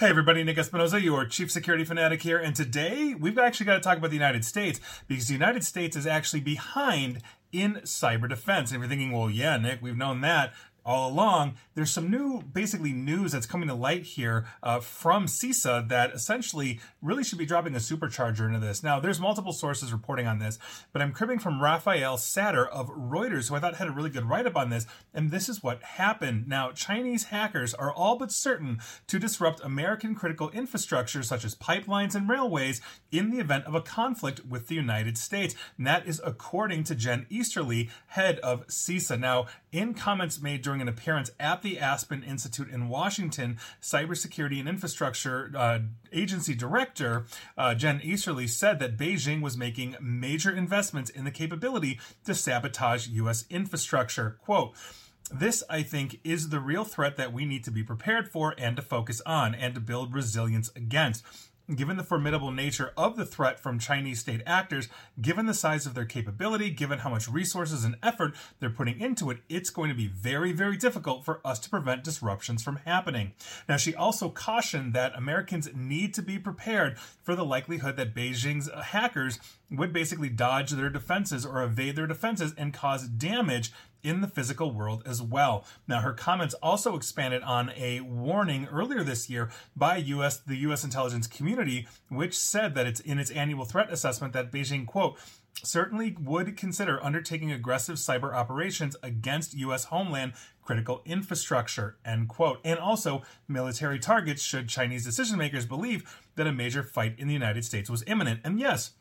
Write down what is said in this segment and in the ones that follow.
Hey everybody, Nick Espinosa, your chief security fanatic here, and today we've actually got to talk about the United States because the United States is actually behind in cyber defense. And you're thinking, well, yeah, Nick, we've known that all along. There's some new, basically, news that's coming to light here uh, from CISA that essentially really should be dropping a supercharger into this. Now, there's multiple sources reporting on this, but I'm cribbing from Raphael Satter of Reuters, who I thought had a really good write up on this. And this is what happened. Now, Chinese hackers are all but certain to disrupt American critical infrastructure, such as pipelines and railways, in the event of a conflict with the United States. And that is according to Jen Easterly, head of CISA. Now, in comments made during during an appearance at the Aspen Institute in Washington, Cybersecurity and Infrastructure uh, Agency Director uh, Jen Easterly said that Beijing was making major investments in the capability to sabotage U.S. infrastructure. Quote, this, I think, is the real threat that we need to be prepared for and to focus on and to build resilience against. Given the formidable nature of the threat from Chinese state actors, given the size of their capability, given how much resources and effort they're putting into it, it's going to be very, very difficult for us to prevent disruptions from happening. Now, she also cautioned that Americans need to be prepared for the likelihood that Beijing's hackers would basically dodge their defenses or evade their defenses and cause damage in the physical world as well. Now, her comments also expanded on a warning earlier this year by US the US intelligence community, which said that it's in its annual threat assessment that Beijing quote certainly would consider undertaking aggressive cyber operations against U.S. homeland critical infrastructure, end quote. And also military targets should Chinese decision makers believe that a major fight in the United States was imminent. And yes,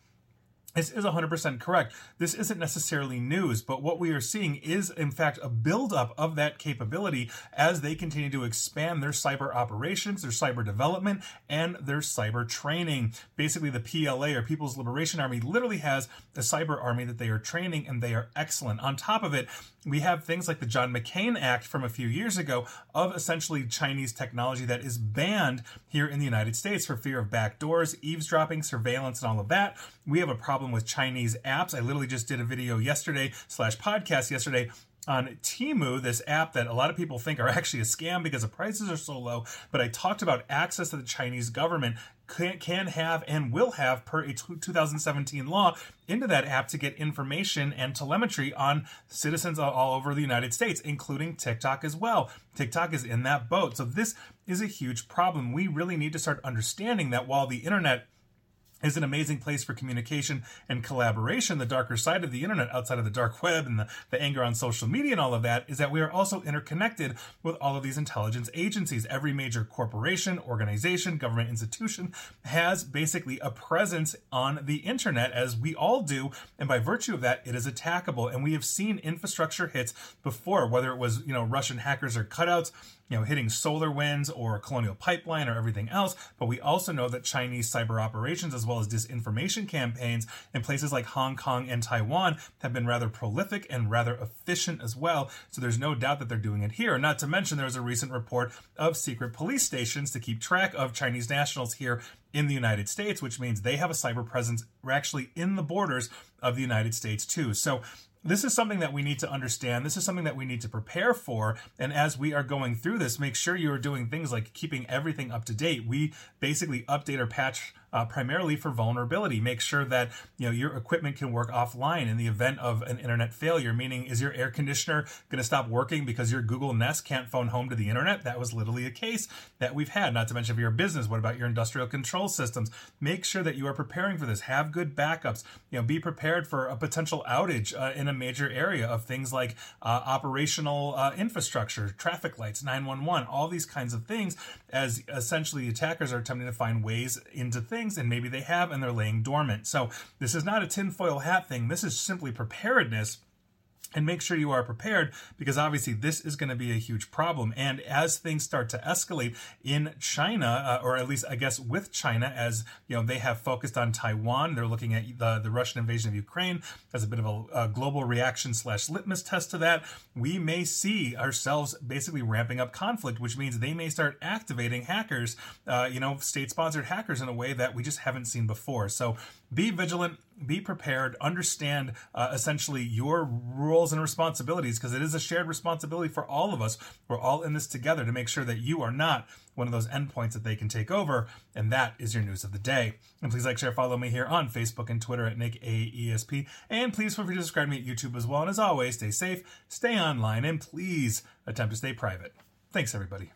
this is 100% correct. This isn't necessarily news, but what we are seeing is, in fact, a buildup of that capability as they continue to expand their cyber operations, their cyber development, and their cyber training. Basically, the PLA or People's Liberation Army literally has a cyber army that they are training, and they are excellent. On top of it, we have things like the John McCain Act from a few years ago of essentially Chinese technology that is banned here in the United States for fear of backdoors, eavesdropping, surveillance, and all of that. We have a problem problem with Chinese apps. I literally just did a video yesterday slash podcast yesterday on Temu, this app that a lot of people think are actually a scam because the prices are so low. But I talked about access that the Chinese government can, can have and will have per a 2017 law into that app to get information and telemetry on citizens all over the United States, including TikTok as well. TikTok is in that boat. So this is a huge problem. We really need to start understanding that while the internet is an amazing place for communication and collaboration. The darker side of the internet, outside of the dark web and the, the anger on social media and all of that, is that we are also interconnected with all of these intelligence agencies. Every major corporation, organization, government institution has basically a presence on the internet, as we all do. And by virtue of that, it is attackable. And we have seen infrastructure hits before, whether it was, you know, Russian hackers or cutouts you know, hitting SolarWinds or Colonial Pipeline or everything else. But we also know that Chinese cyber operations, as well as disinformation campaigns in places like Hong Kong and Taiwan, have been rather prolific and rather efficient as well. So there's no doubt that they're doing it here. Not to mention, there was a recent report of secret police stations to keep track of Chinese nationals here in the United States, which means they have a cyber presence actually in the borders of the United States too. So this is something that we need to understand. This is something that we need to prepare for. And as we are going through this, make sure you are doing things like keeping everything up to date. We basically update our patch uh, primarily for vulnerability. Make sure that you know your equipment can work offline in the event of an internet failure. Meaning, is your air conditioner going to stop working because your Google Nest can't phone home to the internet? That was literally a case that we've had. Not to mention, if you're business, what about your industrial control systems? Make sure that you are preparing for this. Have good backups. You know, be prepared for a potential outage uh, in a major area of things like uh, operational uh, infrastructure, traffic lights, 911, all these kinds of things. As essentially attackers are attempting to find ways into things things, and maybe they have, and they're laying dormant. So this is not a tinfoil hat thing. This is simply preparedness and make sure you are prepared because obviously this is going to be a huge problem. And as things start to escalate in China, uh, or at least I guess with China, as you know they have focused on Taiwan, they're looking at the the Russian invasion of Ukraine as a bit of a, a global reaction slash litmus test to that. We may see ourselves basically ramping up conflict, which means they may start activating hackers, uh, you know, state sponsored hackers in a way that we just haven't seen before. So be vigilant be prepared, understand uh, essentially your roles and responsibilities because it is a shared responsibility for all of us. We're all in this together to make sure that you are not one of those endpoints that they can take over. And that is your news of the day. And please like, share, follow me here on Facebook and Twitter at Nick AESP. And please feel free to subscribe to me at YouTube as well. And as always, stay safe, stay online, and please attempt to stay private. Thanks, everybody.